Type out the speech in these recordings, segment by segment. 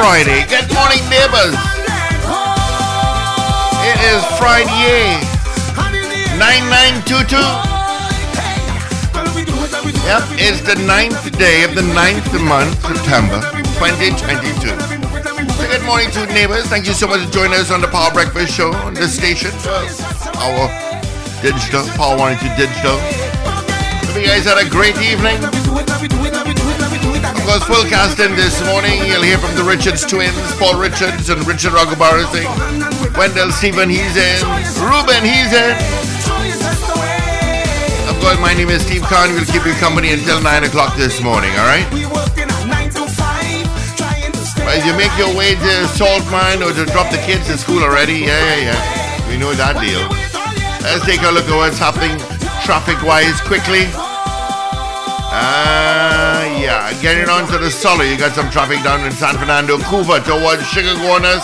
Friday. Good morning, neighbors. It is Friday, 9922. Yep, it's the ninth day of the ninth month, September 2022. So good morning to neighbors. Thank you so much for joining us on the Power Breakfast Show on this station. Our digital, Power 102 Digital. Hope you guys had a great evening. Course, fullcasting this morning, you'll hear from the Richards twins, Paul Richards and Richard Raghubarasi. Wendell Stephen, he's in. Ruben, he's in. Of course, my name is Steve Khan. We'll keep you company until 9 o'clock this morning, alright? As you make your way to Salt Mine or to drop the kids to school already, yeah, yeah, yeah. We know that deal. Let's take a look at what's happening traffic-wise quickly. Uh, yeah. Getting on to the Sully, you got some traffic down in San Fernando, Cuba towards Chaguanas,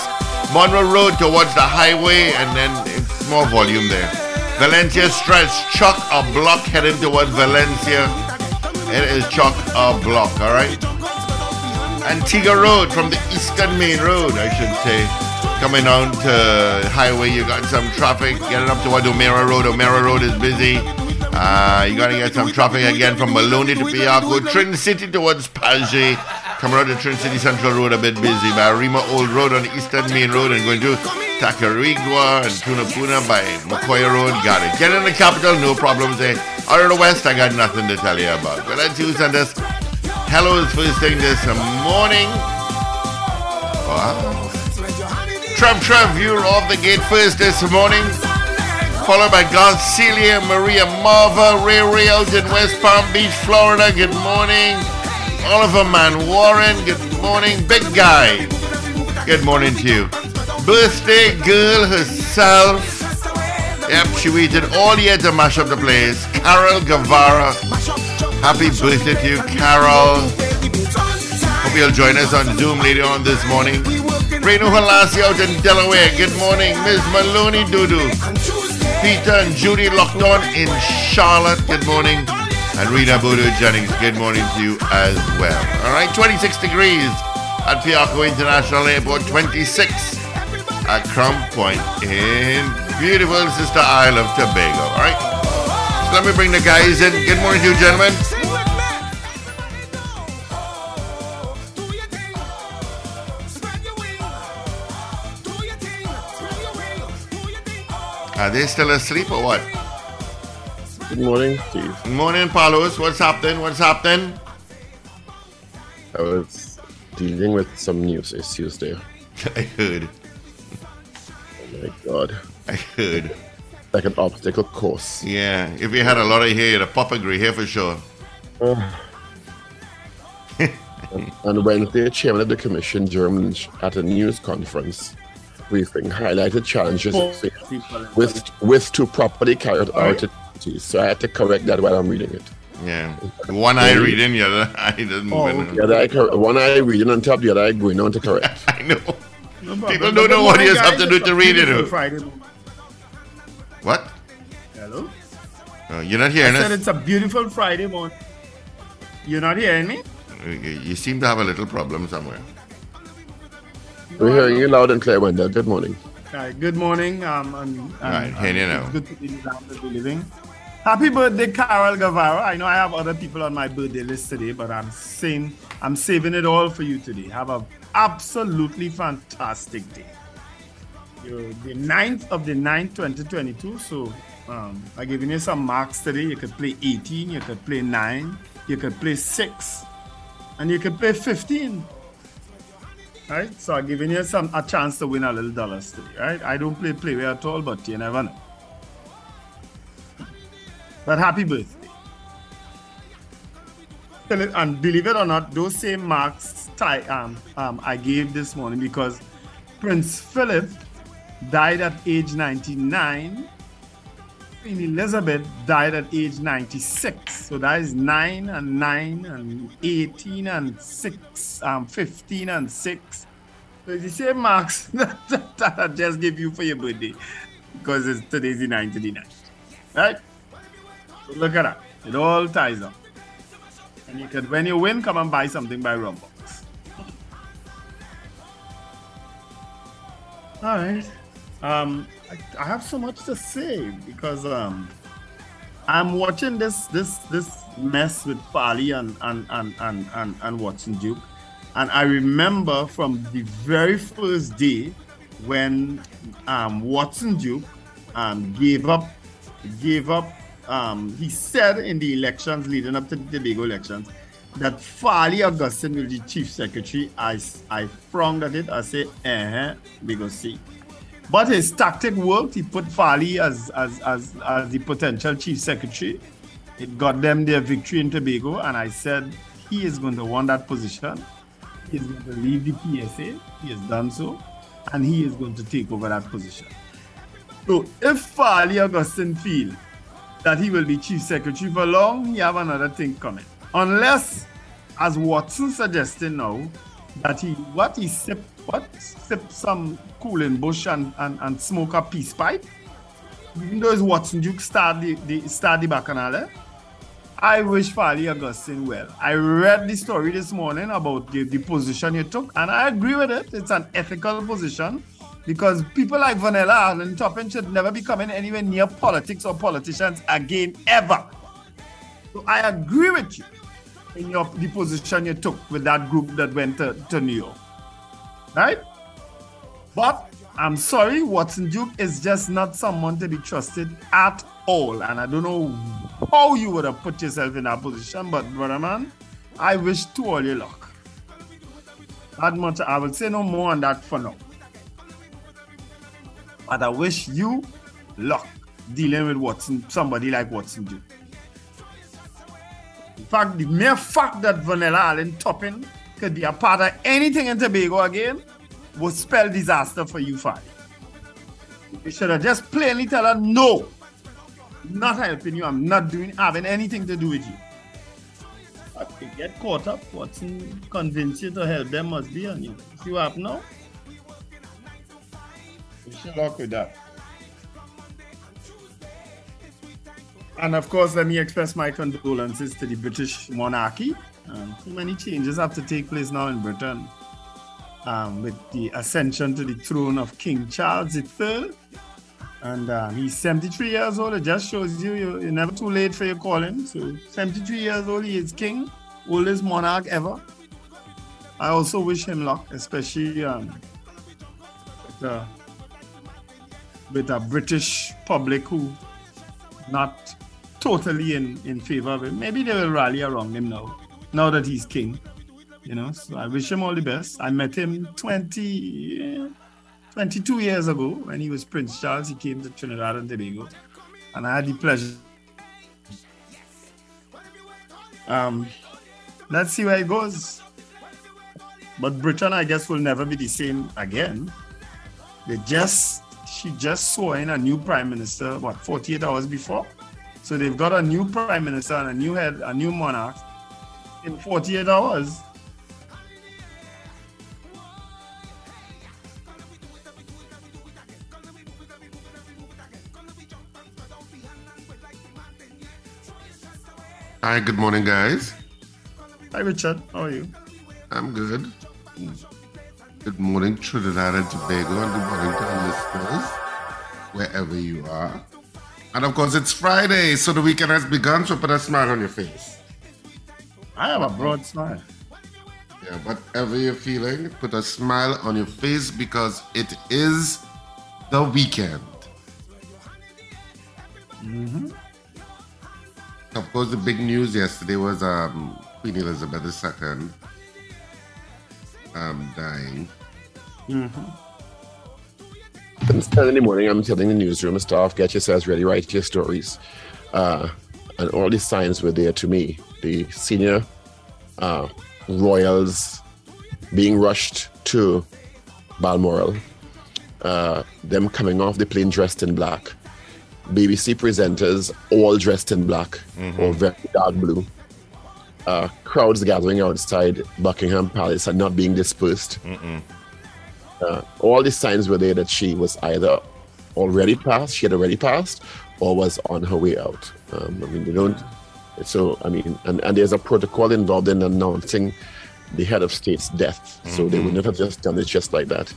Monroe Road towards the highway, and then it's more volume there. Valencia stretch, chuck a block heading towards Valencia. It is chuck a block, alright? Antigua Road from the Eastern Main Road, I should say. Coming down to highway, you got some traffic. Getting up towards O'Meara Road. O'Meara Road is busy. Uh, you're going to get some traffic again from Maloney to Piarco, Trincity towards Paget. Come around to Trincity Central Road a bit busy. By Rima Old Road on the Eastern Main Road and going to Tacarigua and Tunapuna by McCoy Road. Got it. Get in the capital, no problems there. Out of the west, I got nothing to tell you about. But let's use on this. Hello is first thing this morning. Wow. Trev Trev, you're off the gate first this morning followed by Garcelia Maria Marva Ray out in West Palm Beach, Florida. Good morning. Oliver Man Warren, good morning. Big guy, good morning to you. Birthday girl herself. Yep, she waited all year to mash up the place. Carol Guevara. Happy birthday to you, Carol. Hope you'll join us on Zoom later on this morning. Renu Halasi out in Delaware. Good morning, Miss Maloney Dudu. Peter and Judy locked on in Charlotte. Good morning. And Rita Bodo Jennings, good morning to you as well. All right, 26 degrees at Piarco International Airport, 26 at Crown Point in beautiful sister Isle of Tobago. All right, so let me bring the guys in. Good morning to you, gentlemen. Are they still asleep or what? Good morning, Steve. Good morning, Palos. What's happening? What's happening? I was dealing with some news issues there. I heard. Oh my God. I heard. Like an obstacle course. Yeah, if you had a lot of hair, you'd have pop a gray hair for sure. On Wednesday, chairman of the commission, German, at a news conference briefing, highlighted challenges oh. with with to properly carried out activities. So I had to correct that while I'm reading it. Yeah. One eye reading, the other eye doesn't Oh, move. okay. The other eye cor- one eye reading on top, the other eye going on to correct. I know. No. People don't know what morning, you have to do to read it, oh. Friday morning. What? Hello? Oh, you're not I hearing said us? it's a beautiful Friday morning. You're not hearing me? You you seem to have a little problem somewhere. We're hearing you loud and clear, Wendell. Good morning. Hi, good morning. Um, and, and, Right, hear you now. It's good to be in the land of the living. Happy birthday, Carol Guevara. I know I have other people on my birthday list today, but I'm saying I'm saving it all for you today. Have a absolutely fantastic day. You're the 9th of the 9th, 2022. So um, I'm giving you some marks today. You could play 18, you could play 9, you could play 6, and you could play 15 right? So I'm giving you some a chance to win a little dollars today, right? I don't play playway at all, but you never know. But happy birthday. And believe it or not, those same marks ty- um, um, I gave this morning because Prince Philip died at age 99. Queen Elizabeth died at age 96. So that is 9 and 9 and 18 and 6, um, 15 and 6. So it's the same marks that, that, I just gave you for your birthday because it's today's the 99. Right? So look at that. It all ties up. And you can, when you win, come and buy something by Rumbox. All right. Um, I, I have so much to say because um, I'm watching this this this mess with Farley and and and and and, and Watson Duke, and I remember from the very first day when um, Watson Duke um, gave up gave up. Um, he said in the elections leading up to the Tobago elections that Farley Augustine will be chief secretary. I I frowned at it. I said, uh-huh, we go see. But his tactic worked. He put Farley as, as, as, as the potential chief secretary. It got them their victory in Tobago. And I said, he is going to want that position. He is going to leave the PSA. He has done so. And he is going to take over that position. So if Farley Augustine feel that he will be chief secretary for long, he have another thing coming. Unless, as Watson suggesting now, that he what he sip what sip some cooling bush and, and, and smoke a peace pipe. Even though it's Watson Duke start the, the start the bacchanal. Eh? I wish Farley Augustine well. I read the story this morning about the, the position you took, and I agree with it. It's an ethical position because people like Vernella Alleyne Toppin should never be coming anywhere near politics or politicians again, ever. So I agree with you in your the position you took with that group that went to, to New York. Right? But I'm sorry, Watson Duke is just not someone to be trusted at all. And I don't know how you would have put yourself in that position, but brother man, I wish to all your luck. That much I will say no more on that for now. But I wish you luck dealing with Watson, somebody like Watson Duke. In fact, the mere fact that Vernella Alleyne Toppin could be a part of anything in Tobago again would spell disaster for you, Farley. You should have just plainly tell her, no, not helping you. I'm not doing, having anything to do with you. But you get caught up. Watson convince you to help them must be on you. See what happened now? Wish you luck with that. And of course, let me express my condolences to the British monarchy. Um, many changes have to take place now in Britain um, with the ascension to the throne of King Charles III. And um, he's 73 years old. It just shows you you're, you're never too late for your calling. So, 73 years old, he is king, oldest monarch ever. I also wish him luck, especially um, with, uh, with a British public who not totally in, in favor of him. Maybe they will rally around him now, now that he's king. You know, so I wish him all the best. I met him 20, 22 years ago when he was Prince Charles. He came to Trinidad and Tobago, and I had the pleasure. Um, let's see where it goes. But Britain, I guess, will never be the same again. They just she just saw in a new prime minister what 48 hours before. So they've got a new prime minister and a new head, a new monarch in 48 hours. Hi, good morning, guys. Hi, Richard. How are you? I'm good. Good morning, Trinidad and Tobago, and good morning to our listeners, wherever you are. And of course, it's Friday, so the weekend has begun, so put a smile on your face. I have a broad smile. Yeah, whatever you're feeling, put a smile on your face because it is the weekend. Mm-hmm. Of course, the big news yesterday was um, Queen Elizabeth II um, dying. Instead in the morning, I'm telling the newsroom staff, get yourselves ready, write your stories. Uh, and all these signs were there to me. The senior uh, royals being rushed to Balmoral, uh, them coming off the plane dressed in black, BBC presenters all dressed in black or very dark blue, uh, crowds gathering outside Buckingham Palace and not being dispersed. Uh, all the signs were there that she was either already passed, she had already passed, or was on her way out. Um, I mean, they don't. So, I mean, and, and there's a protocol involved in announcing the head of state's death. So they would not have just done it just like that.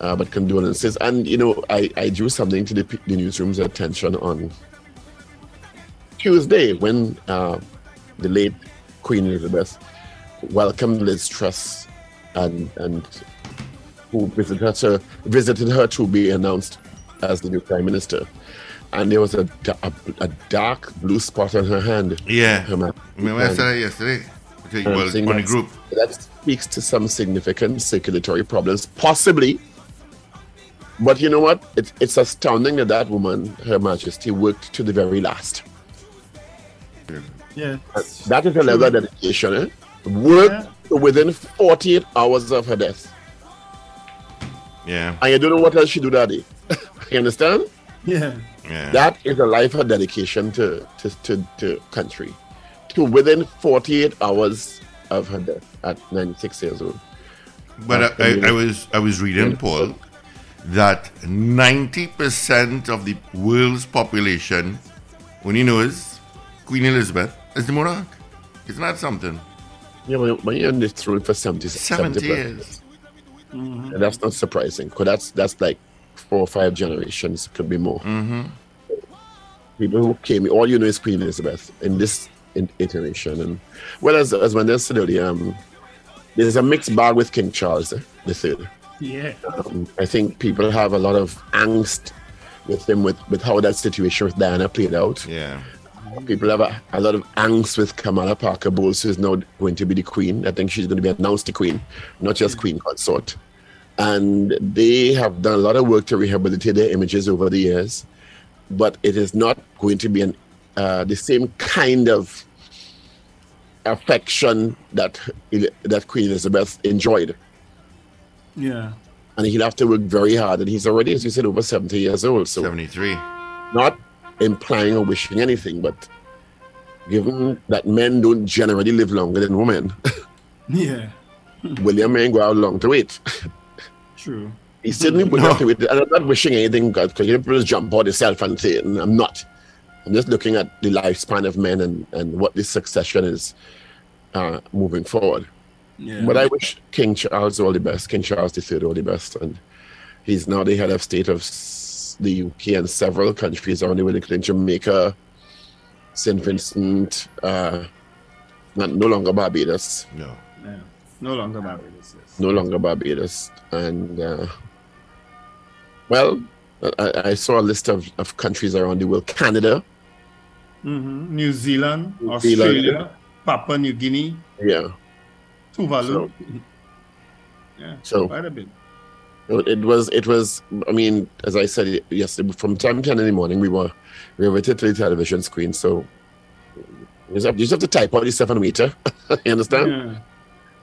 Uh, but condolences. And, you know, I, I drew something to the, the newsroom's attention on Tuesday when uh, the late Queen Elizabeth welcomed Liz Truss and, and who visited her to, visited her to be announced as the new prime minister. And there was a, a, a dark blue spot on her hand. Yeah. Her ma- Remember I hand. said that yesterday? Okay, well, on the group. That speaks to some significant circulatory problems, possibly. But you know what? It, it's astounding that that woman, Her Majesty, worked to the very last. Yeah. That is a level of dedication. Eh? Worked within 48 hours of her death. Yeah. And you don't know what else she do that day. you understand? Yeah. Yeah. That is a life of dedication to, to, to, to country. To within 48 hours of her death at 96 years old. But I, I, I was I was reading, Paul, that ninety percent of the world's population only knows Queen Elizabeth as the monarch. Isn't that something? Yeah, when, when you're on the throne for 70, 70 70 years. And that's not surprising because that's that's like four or five generations, could be more. People who came, all you know is Queen Elizabeth in this in, iteration. And well, as, as when there's said earlier, um, there's a mixed bag with King Charles eh, the third. Yeah. Um, I think people have a lot of angst with him with, with how that situation with Diana played out. Yeah. People have a, a lot of angst with Camilla Parker Bowles, who is now going to be the queen. I think she's going to be announced the queen, not just queen consort. And they have done a lot of work to rehabilitate their images over the years, but it is not going to be an, uh, the same kind of affection that that Queen Elizabeth enjoyed. Yeah. And he'll have to work very hard. And he's already, as you said, over 70 years old. So Seventy three. not implying or wishing anything, but given that men don't generally live longer than women, Yeah. William ain't go out long to wait. True. He certainly would have to wait. And I'm not wishing anything, because you people just jump out yourself and say and I'm not. I'm just looking at the lifespan of men and, and what this succession is uh, moving forward. Yeah. But I wish King Charles all the best, King Charles III all the best. And he's now the head of state of s- the UK and several countries around the world, including Jamaica, St. Vincent, uh, not, no longer Barbados, No. yeah. No longer Barbados. Yes. no longer Barbados. And, uh, well, I, I saw a list of, of countries around the world Canada, hmm New Zealand, New Zealand. Australia, Papua New Guinea, yeah. Tuvalu. So- yeah. so- quite a bit. It was, it was. I mean, as I said yesterday, from time ten in the morning, we were riveted to the television screen. So you just have, you just have to type out the seven meter. you understand? Yeah.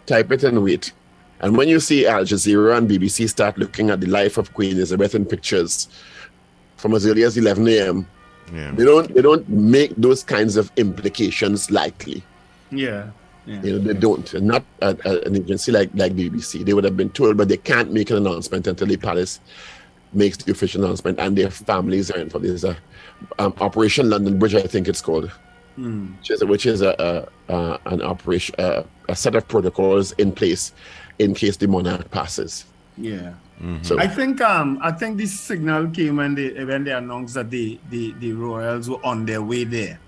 Type it and wait. And when you see Al Jazeera and BBC start looking at the life of Queen Elizabeth in pictures from as early as 11 a.m., Yeah. they don't they don't make those kinds of implications likely. Yeah. Yeah. You know, they don't. And not at, at an agency like like BBC. They would have been told, but they can't make an announcement until the palace makes the official announcement, and their families are involved. There's a um, Operation London Bridge, I think it's called, which is which is a, a, a an operation, uh, a set of protocols in place in case the monarch passes. Yeah. So I think um I think this signal came when they when they announced that the the, the royals were on their way there.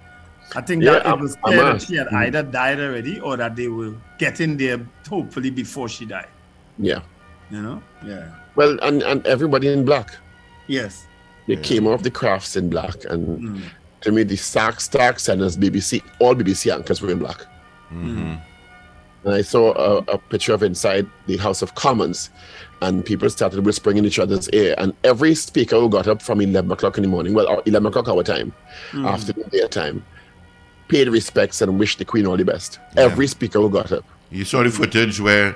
I think Yeah, that it I'm- was I'm clear that she had mm. either died already or that they were getting there hopefully before she died. yeah. You know? Yeah. Well, and and everybody in black. Yes. They came off the crafts in black, and Mm. to me, the Stark Stark Senders, BBC, all BBC anchors were in black. Mm-hmm. And I saw a, a picture of inside the House of Commons, and people started whispering in each other's ear. And every speaker who got up from 11 o'clock in the morning, well, or 11 o'clock our time, mm. afternoon their time, paid respects and wished the Queen all the best. Every speaker who got up. You saw the footage where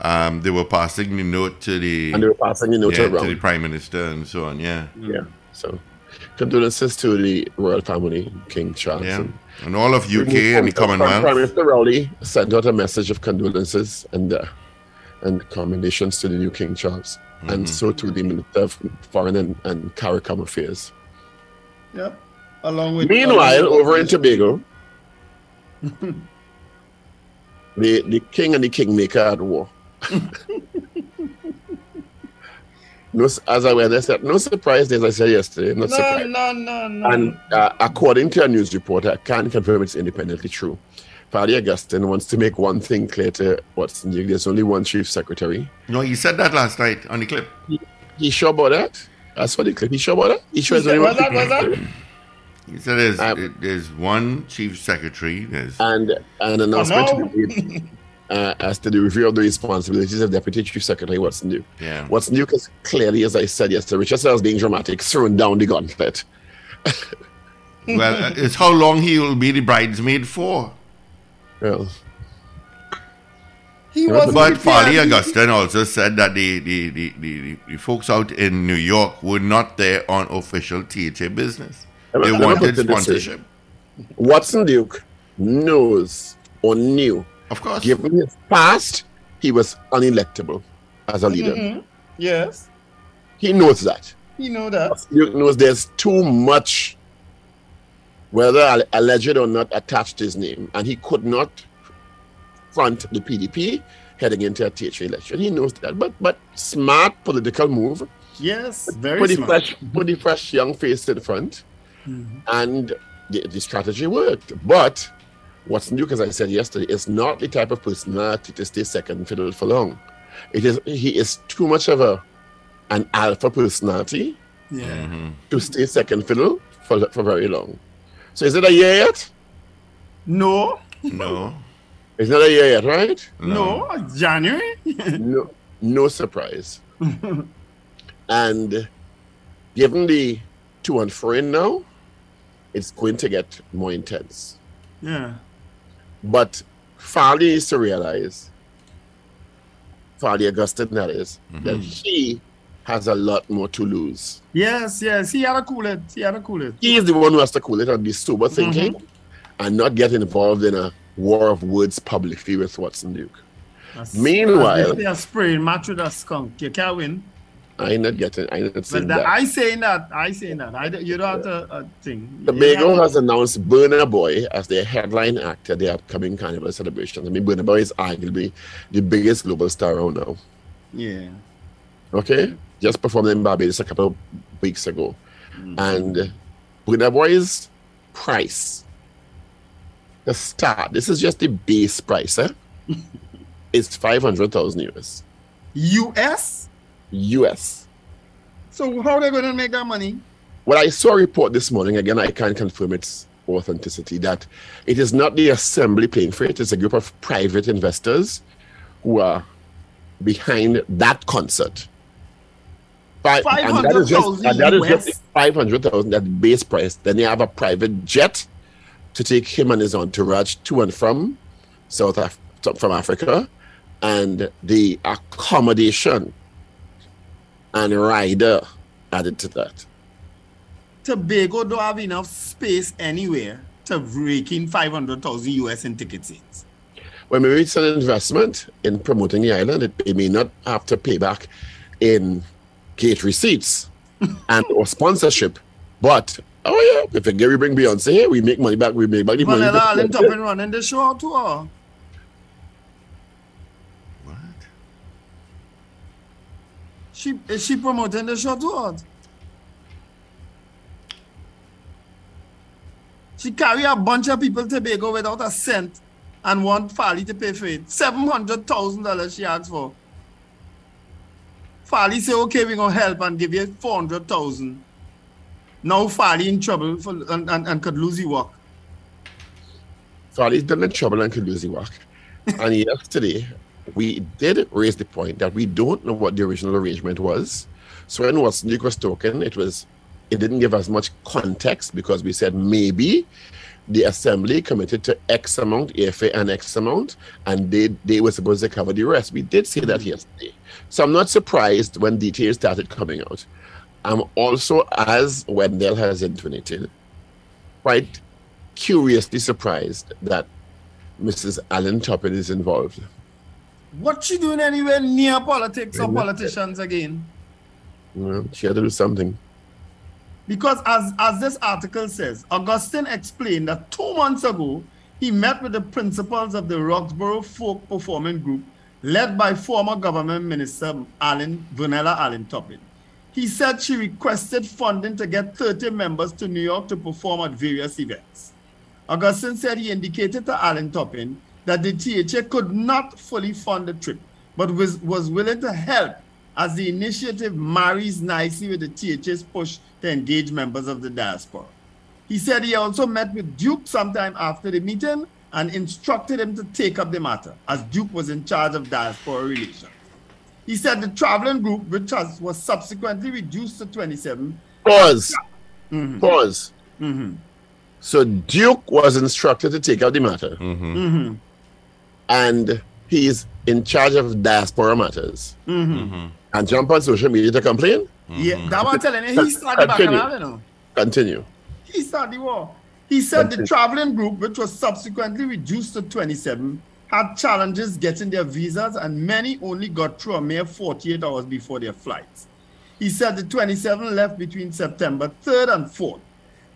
um, they were passing the note to the, And they were passing the note yeah, to around. the prime minister and so on. Yeah, Yeah. So, condolences to the royal family, King Charles. yeah, and- and all of UK and the Prime Minister Rowley sent out a message of condolences and uh, and commendations to the new King Charles, and so to the Minister of Foreign and, and CARICOM Affairs. Yep. Along with Meanwhile, along with- over in Tobago, the the king and the kingmaker at war. no, as I went, I said, no surprise, as I said yesterday, not no, surprised. no, no, no. And uh, according to a news report, I can't confirm it's independently true. Farley Augustine wants to make one thing clear to Watson. There's only one chief secretary. No, he said that last night on the clip. He sure about that? That's what the clip. He sure about that? He sure He there's only said, one that, chief what's that?" He said there's, Um, there's one chief secretary. There's and an announcement Oh, no. to be made uh, as to the review of the responsibilities of Deputy Chief Secretary What's new? Yeah. What's new? Because clearly, as I said yesterday, Richard was being dramatic, throwing down the gauntlet. well, uh, it's how long he will be the bridesmaid for. Well, He wasn't But Farley. Augustine also said that the, the, the, the, the folks out in New York were not there on official THA business. Let They wanted put it this sponsorship. Watson Duke knows or knew, Of course. given his past, he was unelectable as a leader. Mhm. Yes. He knows that. You know that. Duke knows there's too much, whether alleged or not, attached to his name, and he could not front the PDP heading into a THA election. He knows that, but but smart political move. Yes. Very Put the smart. fresh, put the fresh young face to the front, and the, the strategy worked. But what's new, as I said yesterday, is not the type of personality to stay second fiddle for long. It is he is too much of a an alpha personality Yeah. to stay second fiddle for, for very long. So is it a year yet? No. No. It's not a year yet, right? No. January. No, no surprise. and given the to and fro in now, it's going to get more intense. yeah. But Farley is to realize, Farley Augustine, that is, mm-hmm. that he has a lot more to lose. Yes. Yes. He had to cool it. He had to cool it. He is the one who has to cool it and be sober mm-hmm. thinking and not get involved in a war of words publicly with Watson Duke. That's- Meanwhile- they are spraying match with a skunk. You can't win. I ain't not getting, I ain't not saying that, that. I saying that. I saying that. I, you don't have to uh, think. Tobago has announced Burna Boy as their headline act at the upcoming carnival celebrations. I mean, Burna Boy is arguably the biggest global star around now. Yeah. Okay? Just performed in Barbados a couple of weeks ago. And Burna Boy's price, the start, this is just the base price, eh? it's 500,000 US. U.S. US. So how are they going to make that money? Well, I saw a report this morning. Again, I can't confirm its authenticity. That it is not the assembly paying for it. It's a group of private investors who are behind that concert. Five, and that is just, just 500,000 that base price. Then they have a private jet to take him and his entourage to and from South Af- from Africa, and the accommodation and rider added to that. Tobago don't have enough space anywhere to rake in 500,000 US in ticket sales. Well, maybe it's an investment in promoting the island. It, it may not have to pay back in gate receipts and or sponsorship. But oh yeah, if a Gary bring Beyonce here, we make money back. We make back the money. Vernella Alleyne Toppin running the show tour. She is she promoting the show tour? She carry a bunch of people to Tobago without a cent and want Farley to pay for it. Seven hundred thousand dollars she asked for. Farley say, okay, we're gonna help and give you four hundred thousand. Now Farley in trouble for, and, and, and could lose his work. Farley's been in trouble and could lose his work. and yesterday, we did raise the point that we don't know what the original arrangement was. So when Watson Duke was talking, it was it didn't give us much context because we said maybe the assembly committed to X amount, AFA and X amount, and they, they were supposed to cover the rest. We did say that mm. yesterday. So I'm not surprised when details started coming out. I'm also, as Wendell has intonated, quite curiously surprised that Mrs. Alleyne Toppin is involved. What she doing anywhere near politics or politicians again? Well, she had to do something. Because as, as this article says, Augustine explained that two months ago, he met with the principals of the Roxborough Folk Performing Group, led by former government minister Alleyne, Vernella Alleyne Toppin. He said she requested funding to get 30 members to New York to perform at various events. Augustine said he indicated to Alleyne Toppin that the THA could not fully fund the trip, but was, was willing to help as the initiative marries nicely with the THA's push to engage members of the diaspora. He said he also met with Duke sometime after the meeting and instructed him to take up the matter, as Duke was in charge of diaspora relations. He said the traveling group, which has, was subsequently reduced to 27. Pause. Mm-hmm. Pause. Mm-hmm. So Duke was instructed to take up the matter. Mm-hmm. And he's in charge of diaspora matters. Mm-hmm. And jump on social media to complain? Yeah, that one mm-hmm. telling you, he started back Continue. around, you know. Continue. He started the war. He said the traveling group, which was subsequently reduced to 27, had challenges getting their visas, and many only got through a mere 48 hours before their flights. He said the 27 left between September 3rd and 4th.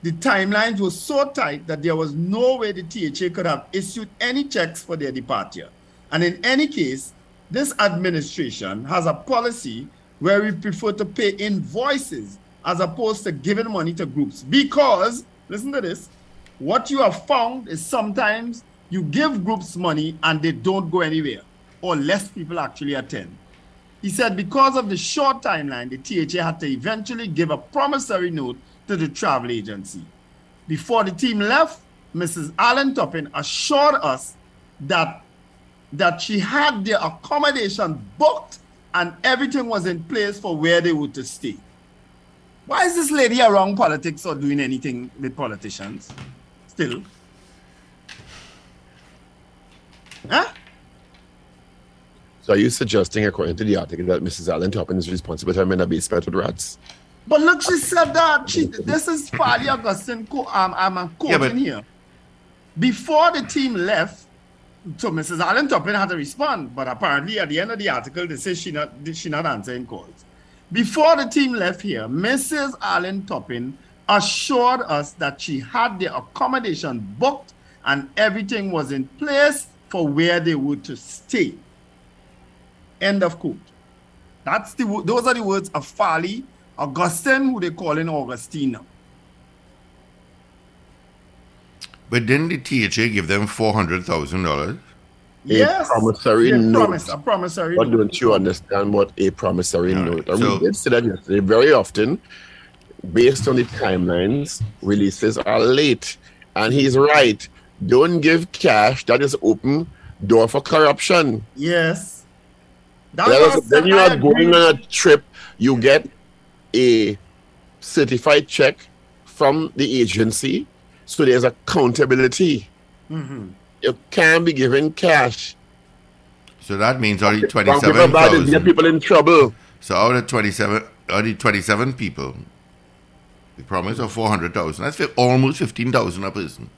The timelines were so tight that there was no way the THA could have issued any checks for their departure. And in any case, this administration has a policy where we prefer to pay invoices as opposed to giving money to groups. Because, listen to this, what you have found is sometimes you give groups money and they don't go anywhere, or less people actually attend. He said because of the short timeline, the THA had to eventually give a promissory note to the travel agency. Before the team left, Mrs. Alleyne Toppin assured us that that she had their accommodation booked and everything was in place for where they were to stay. Why is this lady around politics or doing anything with politicians? Still. Huh? So are you suggesting, according to the article, that Mrs. Alleyne Toppin is responsible for having a base spent with rats? But look, she said that she this is Farley Augustine co- um, I'm quoting Yeah, but- here. Before the team left, so Mrs. Alleyne Toppin had to respond, but apparently at the end of the article they say she not she not answering calls. Before the team left here, Mrs. Alleyne Toppin assured us that she had the accommodation booked and everything was in place for where they were to stay. End of quote. That's the those are the words of Farley, Augustine, who they call in Augustine now. But didn't the THA give them four hundred thousand dollars? Yes. promissory Yeah, note. Promise, a promissory But note. don't you understand what a promissory All note? right, so- we did say that yesterday. Very often, based on the timelines, releases are late. And he's right. Don't give cash. That is open door for corruption. Yes. That's That what I is- then you I are agree. going on a trip. You get a certified check from the agency, so there's accountability. Mm-hmm. You can't be given cash. So that means only Wrong people get 27,000. people in trouble. So out of 27, only 27 people, the promise of 400,000. That's almost 15,000 a person.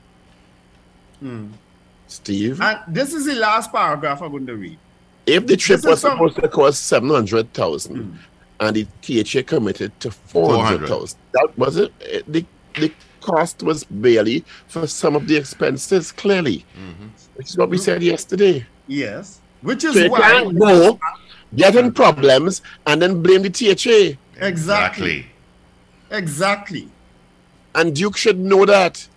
Steve, And this is the last paragraph I'm going to read. if the trip this is was some- supposed to cost seven hundred thousand, and the THA committed to four hundred thousand, that was it. Eh, The the cost was barely for some of the expenses. Clearly, which is what we said yesterday. Yes. Which is So you why. can't go get in problems and then blame the THA. Exactly. Exactly. And Duke should know that.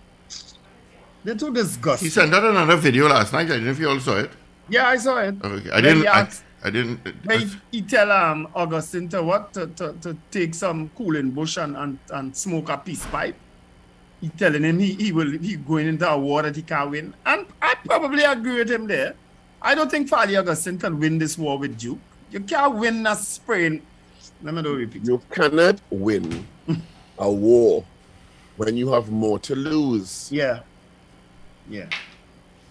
They're too disgusting. He sent out another video last night. I don't know if you all saw it. yeah, I saw it. Okay. I didn't. I, asked- I didn't. where he, he tell um Augustine to what to, to, to take some cooling bush and, and, and smoke a peace pipe. He telling him he, he will he going into a war that he can't win. And I probably agree with him there. I don't think Farley Augustine can win this war with Duke. You can't win a spraying. Let me do repeat. You cannot win a war when you have more to lose. Yeah. Yeah.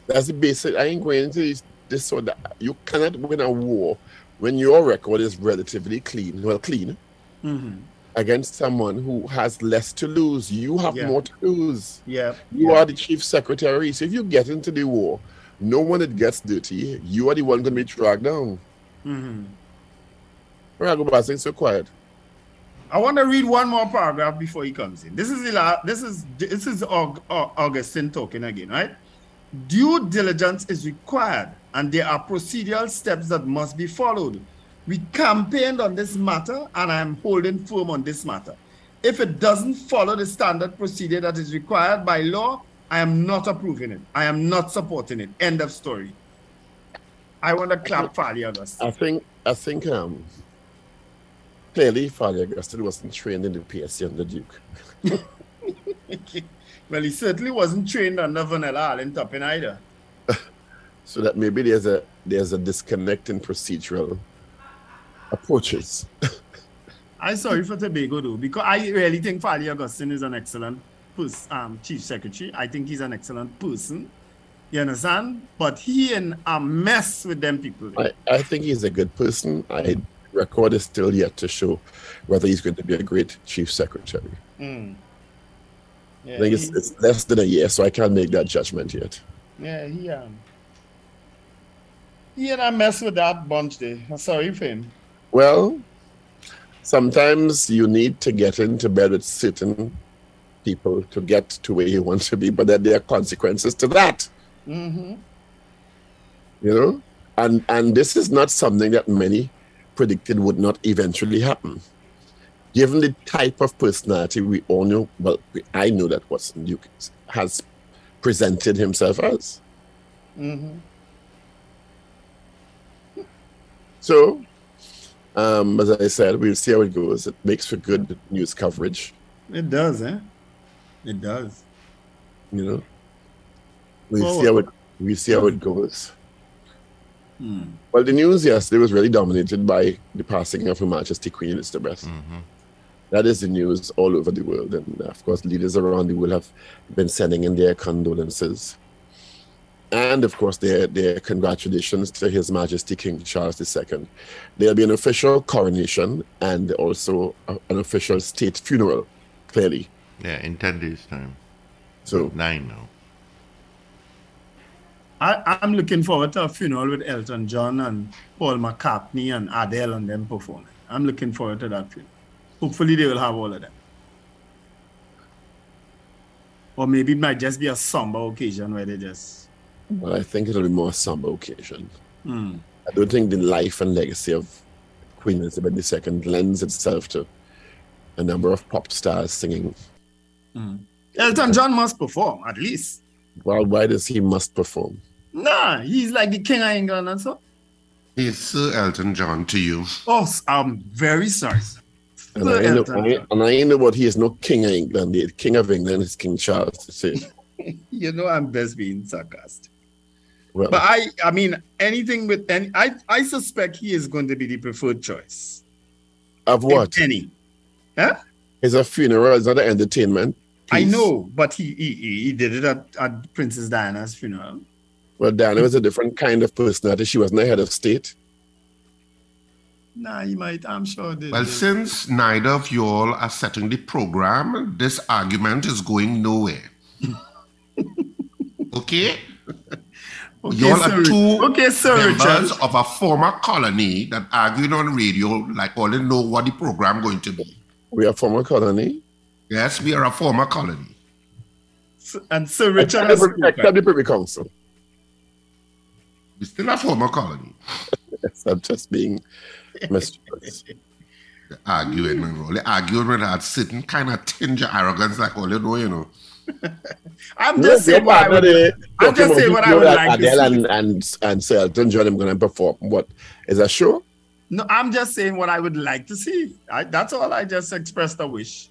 That's the basic. I ain't going into this, this so that you cannot win a war when your record is relatively clean, well, clean, Mm-hmm. against someone who has less to lose. You have Yeah. more to lose. Yeah. You yeah. are the chief secretary. So if you get into the war, no one that gets dirty, you are the one going to be dragged down. Mm-hmm. Where I go back, saying so quiet. I want to read one more paragraph before he comes in. This is the la- this is this is Aug- Au- Augustine talking again, right? Due diligence is required, and there are procedural steps that must be followed. We campaigned on this matter, and I am holding firm on this matter. If it doesn't follow the standard procedure that is required by law, I am not approving it. I am not supporting it. End of story. I want to clap Farley Augustine. I think, I think, um, clearly, Father Augustine wasn't trained in the PSC under Duke. well, he certainly wasn't trained under Vernella Alleyne Toppin either. So that maybe there's a there's a disconnect in procedural approaches. I'm sorry for Tobago though, because I really think Farley Augustine is an excellent pers- um, chief secretary. I think he's an excellent person. You understand? But he in a mess with them people. I, I think he's a good person. I record is still yet to show whether he's going to be a great chief secretary. Mm. Yeah, I think it's, he, it's less than a year, so I can't make that judgment yet. yeah, he um, he in a mess with that bunch there. I'm sorry for him. Well, sometimes you need to get into bed with certain people to get to where you want to be, but then there are consequences to that. Mm-hmm. You know, and and this is not something that many predicted would not eventually happen. Given the type of personality we all know, well, we- I know that Watson Duke has presented himself as. Mm-hmm. So, um, as I said, we'll see how it goes. It makes for good news coverage. It does, eh? It does. You know, we'll Well, see how it we see how it goes. Hmm. Well, the news yesterday was really dominated by the passing of Her Majesty Queen Elizabeth. That is the news all over the world, and of course, leaders around the world have been sending in their condolences, and of course, their their congratulations to His Majesty King Charles II. There'll be an official coronation and also a- an official state funeral. Clearly, Yeah, in 10 days' time. so Nine now. I, I'm looking forward to a funeral with Elton John and Paul McCartney and Adele and them performing. I'm looking forward to that funeral. Hopefully they will have all of them. Or maybe it might just be a somber occasion where they just well, I think it'll be more somber occasion. hmm. I don't think the life and legacy of Queen Elizabeth II lends itself to a number of pop stars singing. Elton John must perform at least. Well, why does he must perform? Nah, he's like the king of England and so. He's Sir Elton John to you. Oh, I'm very sorry. And I, know, I, and I know what he is no king of England. The king of England is King Charles. Say, You know I'm best being sarcastic. well, But I, I mean, anything with any, I, I suspect he is going to be the preferred choice. of what? If any. Huh? It's a funeral, it's not an entertainment. I know, but he, he he he did it at, at Princess Diana's funeral. Well, Diana was a different kind of personality. She wasn't a head of state. Nah, he might. I'm sure. They, Well, they- since neither of y'all are setting the program, this argument is going nowhere. okay? okay, y'all Sir, are two okay, Sir members Richard. of a former colony that arguing on radio like all they know what the program going to be. We are former colony. Yes, we are a former colony. And Sir Richard Except has the, spoken. except the Privy Council. We're still a former colony. Yes, I'm just being mischievous. The arguing and all. The arguing with that sitting kind of tinge of arrogance like all you know, you know. I'm just saying what I would. I'm just saying what I would like to Adele see. and, and, and Sir Elton John are going to perform. What? Is that show? No, I'm just saying what I would like to see. I, that's all. I just expressed a wish.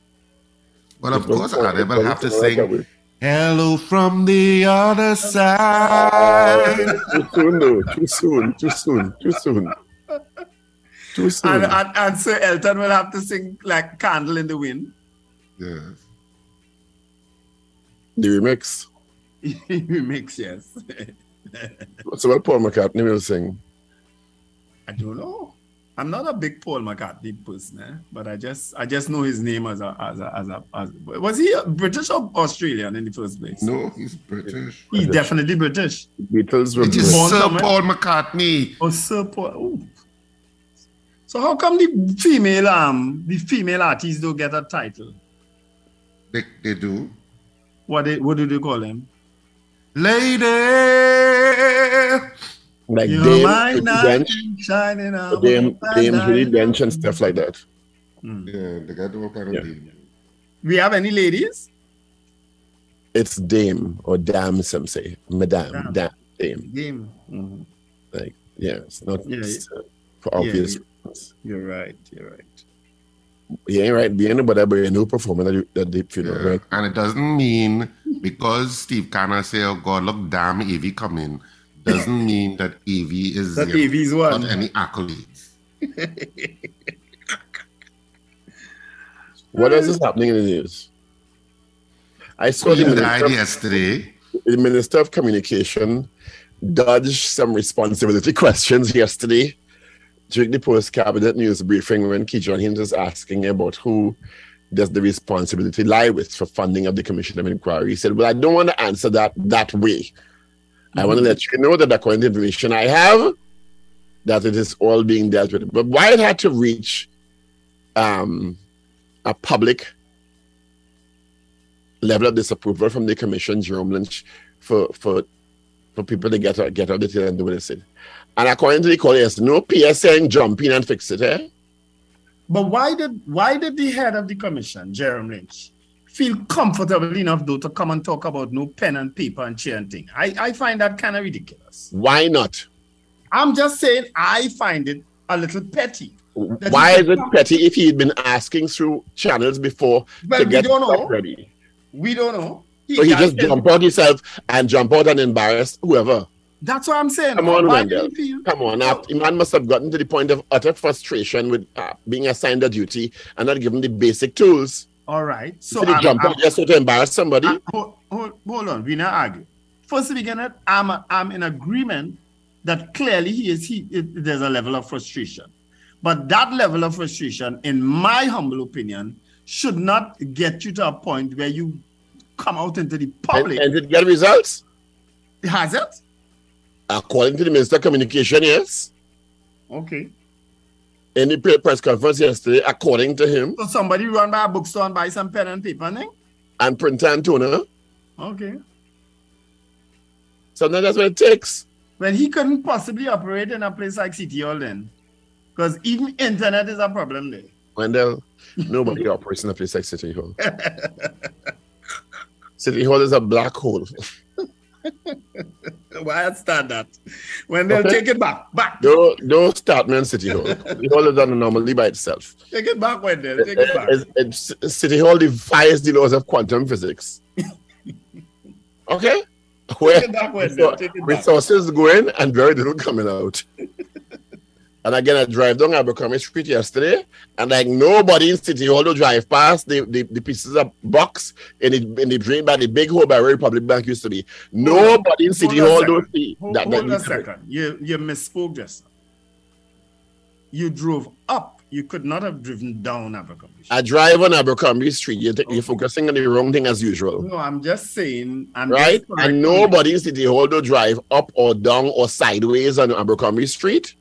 Well, of course, it Adele will have to it sing Hello from the other side. Too soon, though. Too soon. Too soon. Too soon. Too soon. And, and, and Sir Elton will have to sing like "Candle in the Wind." yes. the remix. Remix, yes. So what Paul McCartney will sing. I don't know. I'm not a big Paul McCartney person, eh? but I just I just know his name as a as a as a as, was he British or Australian in the first place? No, he's British. he's definitely British. Beatles were It is Born Sir. Paul McCartney. Oh, Sir Paul. oh. So how come the female um the female artists don't get a title? They, they do. What they what do they call them? Lady. like You're Dame, my Judi knight shining armor, Dame, my Dame Judi knight. Dench and stuff like that. Yeah, they got all kind of Yeah. names. We have any ladies? It's Dame or Dame, some say. Madame, Dame. Dame, Dame. Game. Mhm. Like, yeah, it's not Yeah, it's, uh, for obvious reasons. You're right. You're right. You ain't right being whatever you know performing at the, at the funeral, Yeah. right? And it doesn't mean because Steve Canna say, oh God, look, damn, Evie come in, doesn't mean that Evie is That you Evie's one. got any accolades. What else is happening in the news? I saw the Queen died minister, yesterday. the minister of Communication dodged some responsibility questions yesterday during the post cabinet news briefing when Kejon Hinds was asking about who does the responsibility lie with for funding of the Commission of Inquiry. He said, Well, I don't want to answer that that way. I want to let you know that according to the information I have, that it is all being dealt with. But why it had to reach um, a public level of disapproval from the commission, Jerome Lynch, for for for people to get out, get out of the and do what they said. And according to the call, yes, no PSN jump in and fix it, eh? But why did why did the head of the commission, Jerome Lynch, feel comfortable enough though to come and talk about no pen and paper and chair and thing? I, I find that kind of ridiculous. Why not? I'm just saying I find it a little petty. Why is it petty if he'd been asking through channels before Well, to we get don't know. ready? We don't know. So he just it. jump out himself and jump out and embarrass whoever. That's what I'm saying. Come on, Wendell. Come on, the man must have gotten to the point of utter frustration with uh, being assigned a duty and not given the basic tools. All right. So So I'm- jump I'm- just to embarrass somebody. Uh, hold, hold, hold on, We're not argue. First begin with, I'm I'm in agreement that clearly he is he it, there's a level of frustration, but that level of frustration, in my humble opinion, should not get you to a point where you come out into the public. and did get results? Has it? According to the Minister of Communication, yes. Okay. In the press conference yesterday, according to him, So somebody run by a bookstore and buy some pen and paper, thing? and printer and toner, Okay. sometimes that's what it takes. When he couldn't possibly operate in a place like City Hall then, because even internet is a problem there. Wendell, nobody operates in a place like City Hall. City Hall is a black hole. Why I start that? When they'll Okay. take it back, back, Don't, don't start me on City Hall. City Hall is an anomaly by itself. take it back, Wendell, eh, eh, eh, take it back. It's, it's, City Hall defies the laws of quantum physics. Okay? Where Take it back, Wendell, take it back. resources going and very little coming out. And again, I drive down Abercrombie Street yesterday, and like nobody in City Hall to drive past the, the, the pieces of box in the in the drain by the big hole by where Republic Bank used to be. Nobody in City Hold Hall don't see Hold, that. hold that a needs to be- second. You you misspoke just. You drove up. You could not have driven down Abercrombie. Street. I drive on Abercrombie Street. You're, you're focusing on the wrong thing as usual. no, I'm just saying. I'm right? just And nobody in City Hall to drive up or down or sideways on Abercrombie Street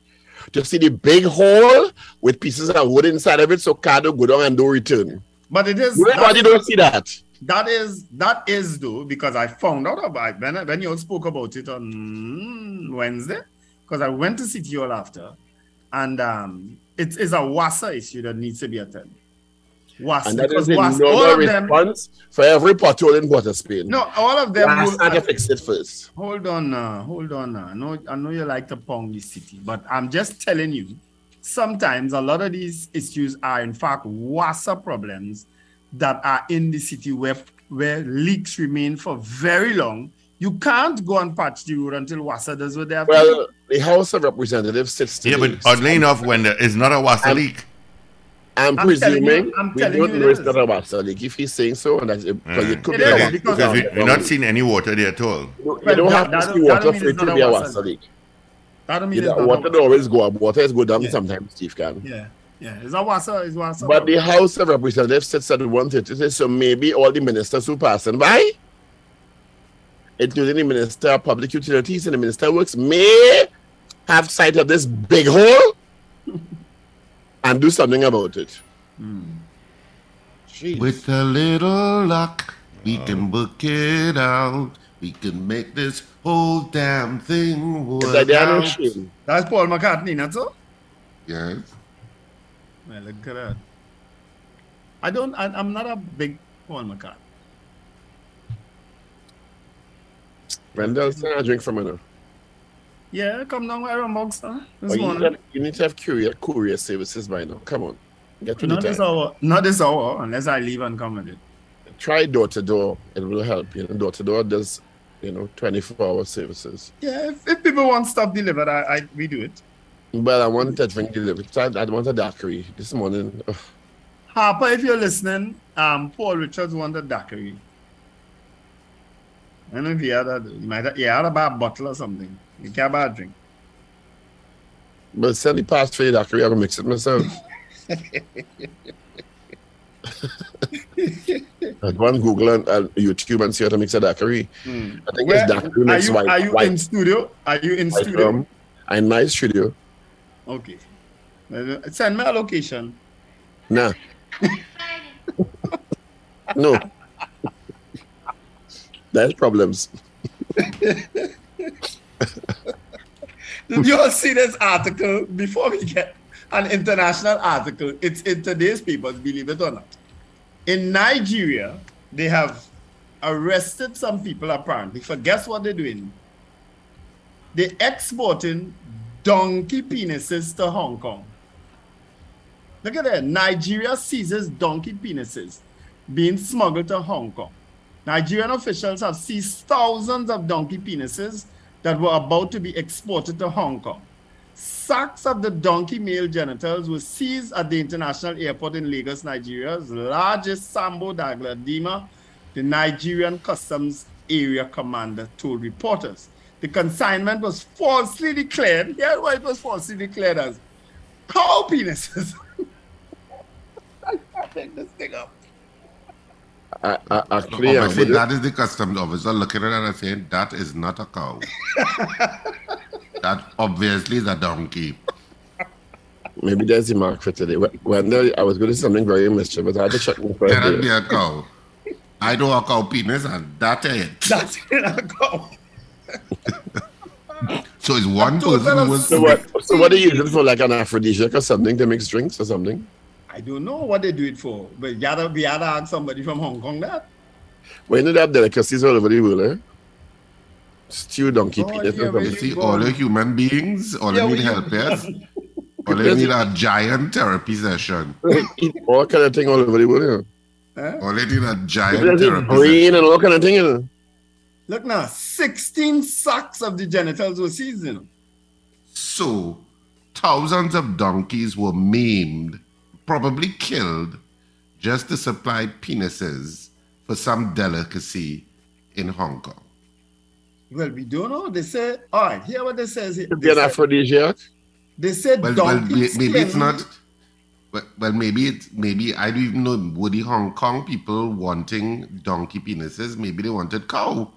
to see the big hole with pieces of wood inside of it so car don't go down and don't return. But it is. Nobody that- don't see that. That is that is though because I found out about when when you all spoke about it on Wednesday because I went to City Hall after, and um, it is a WASA issue that needs to be attended. WASA, And that because is a normal of them. response for every pothole in Port of Spain. No, all of them. Last will- time to fix it first. Hold on, now, hold on. Now. I know, I know you like to pound the city, but I'm just telling you. Sometimes a lot of these issues are in fact WASA problems that are in the city where where leaks remain for very long. You can't go and patch the road until WASA does what they have to do. Well, the House of Representatives sits Yeah, but oddly enough, when there is not a WASA I'm- leak, I'm, I'm telling you- presuming I'm we telling don't you know it it's not a water. If he's saying so, and that's mm. because it could It be is, a because- because we, we're not seeing any water there at all. You don't Well, have that- to that see don't- water for mean it it's to not be a a water water leak. That don't mean You it's know, not a water don't always go up. Water is go down Yeah. sometimes, Steve can. Yeah, yeah. It's a WASA. It's WASA. But the House of Representatives sits at 130, so maybe all the ministers who passing by, including the Minister of Public Utilities and the Minister of Works, may have sight of this big hole and do something about it. Jeez. With a little luck, we can oh. book it out. We can make this whole damn thing work like they are out. That's Paul McCartney, not so? Yes. Well, look at that. I don't. I, I'm not a big Paul McCartney. Randall, send a drink from her now. Yeah, come down with a mug, sir. This Oh, you, need to morning. have, you need to have courier, courier services by now. Come on. Get to the Not this time. hour. Not this hour, unless I leave and come with it. Try door to door. It will help. You know, door to door does, you know, 24 hour services. Yeah, if, if people want stuff delivered, I, I we do it. But I wanted that drink delivered. I, I want a daiquiri this morning. Ugh. Harper, if you're listening, um, Paul Richards wanted daiquiri. I don't know if he had a, he might have, he had a bottle or something. You can't buy a drink. But send the pass for the daiquiri. I will mix it myself. On Google and, and YouTube and see how to mix a daiquiri. Hmm. I think Where- it's daiquiri are you, white. are you white, in studio? Are you in studio? I'm in my studio. Okay. Send me a location. Nah. no. There's problems. Did you all see this article before we get an international article? It's in today's papers, believe it or not. In Nigeria, they have arrested some people apparently for guess what they're doing? They're exporting donkey penises to Hong Kong. Look at that. Nigeria seizes donkey penises being smuggled to Hong Kong. Nigerian officials have seized thousands of donkey penises that were about to be exported to Hong Kong. Sacks of the donkey male genitals were seized at the international airport in Lagos, Nigeria's largest Sambo Dangaladima, the Nigerian Customs Area Commander told reporters. The consignment was falsely declared. Here's why it was falsely declared as cow penises. I take this thing up. I, I, actually, um, Obviously, with that is the customs officer looking at it and saying, that is not a cow. that obviously is a donkey. maybe there's the mark for today. When- When there, I was going to say something very mischievous. I had to check my first Cannot day. be a cow. I know a cow penis and that it. That's it, I go. So it's one person who was So what, so what are you using for like an aphrodisiac or something to mix drinks or something? I don't know what they do it for, but you gotta, we gotta ask somebody from Hong Kong that. Well, you know they have delicacies all over the world, eh? Stew donkey Oh, penis yeah, or You see, all the human beings, all Yeah, they need we- help, yes? All they need a giant therapy session. Eat all kind of thing all over the world, All they need a giant know. There's therapy brain and all kind of thing, you know. Look now, 16 sacks of the genitals were seized. You know. So thousands of donkeys were maimed, probably killed, just to supply penises for some delicacy in Hong Kong. Well, we don't know. They say, all right, hear what they says. here. To They an say, aphrodisiac. they said Well, well donkey may- maybe it's not. Well, well, maybe it, maybe I don't even know. Were the Hong Kong people wanting donkey penises? Maybe they wanted cow.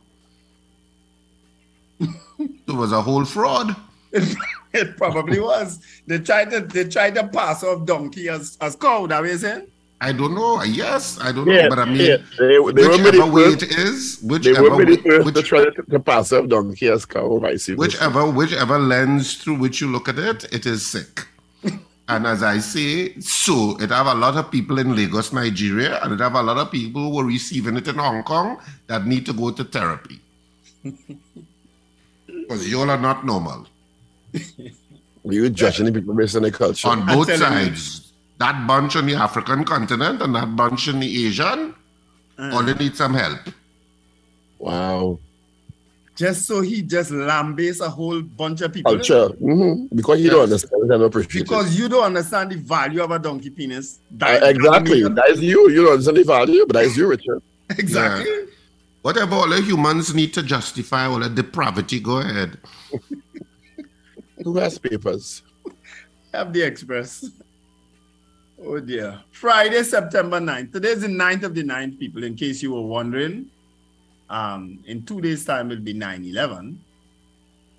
it was a whole fraud. it probably was. They tried to they tried to pass off donkey as as cow. That what saying? I don't know. Yes, I don't Yeah, know, but I mean, yeah. They, they whichever maybe way first, it is, they whichever were way, which, to try to, to pass off donkey as cow, vice versa. whichever whichever lens through which you look at it, it is sick. and as I say, so it have a lot of people in Lagos, Nigeria, and it have a lot of people who are receiving it in Hong Kong that need to go to therapy. Because you all are not normal You judging the people based on their culture. on both telling you. sides. That bunch on the African continent and that bunch on the Asian, all they need some help. wow. Just so he just lambaste a whole bunch of people. Culture. hmm Because you don't understand it and appreciate it. Because you don't understand the value of a donkey penis. I- That- exactly. That is you. You don't understand the value, but that is you, Richard. Exactly. Whatever all the humans need to justify all the depravity, go ahead. Who has papers? Have the express. Oh dear. Friday, September 9th. Today's the 9th of the 9th, people, in case you were wondering. Um, in two days' time, it'll be 9 11.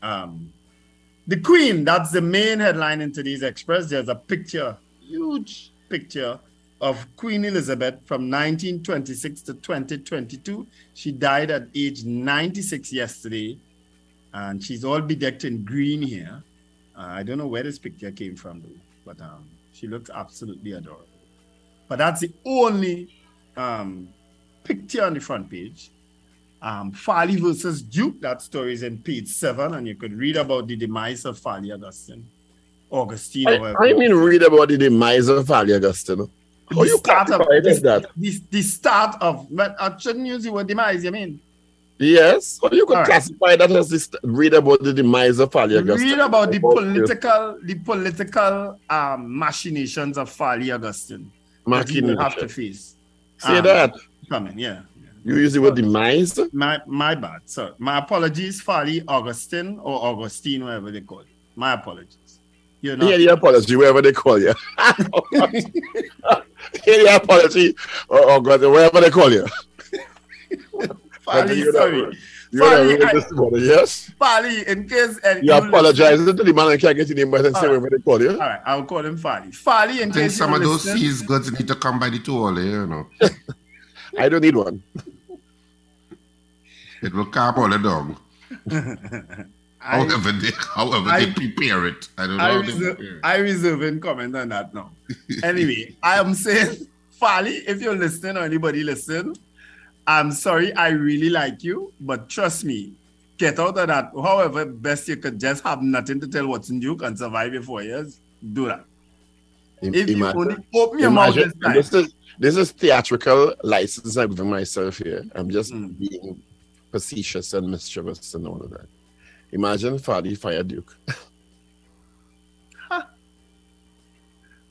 Um, the Queen, that's the main headline in today's Express. There's a picture, huge picture of Queen Elizabeth from 1926 to 2022. She died at age 96 yesterday, and she's all bedecked in green here. Uh, I don't know where this picture came from, though, but um, she looks absolutely adorable. But that's the only um, picture on the front page. Um, Farley versus Duke, that story is in page seven, and you could read about the demise of Farley Augustine. Augustine, I, I mean, read about the demise of Farley Augustine. How the you start of as that? The, the start of, but I shouldn't use the word demise, you mean? Yes. How you could All right. classify that as this, read about the demise of Farley Augustine? Read about the About political, the political um, machinations of Farley Augustine. that you have to face. Say Um, that. Coming, yeah. You use the word demise? My my bad. Sorry. My apologies, Farley Augustine or Augustine, whatever they call it. My apologies. You're not Hear the apology, wherever they call you. Hear the apology, or, or God, wherever they call you. Farley, You're not- sorry. You're Farley, not I- this morning, yes? Farley, in case uh, and You apologize to the man and can't get your name right and say All right. wherever they call you. All right, I'll call him Farley. Farley, in I case some you're of those listening- seas goods need to come by the toll, eh, you know. I don't need one. It will calm all the dog. I, However they, however I- they prepare it. I don't know I, reserve. I reserve in comment on that now. anyway, I am saying, Farley, if you're listening or anybody listen, I'm sorry, I really like you, but trust me, get out of that. However, best you could just have nothing to tell Watson Duke and survive your four years. Do that. If you Imagine- only open your mouth this time. this is this is theatrical license I'm giving myself here. I'm just Mm. being facetious and mischievous and all of that. Imagine Fadi Fire Duke.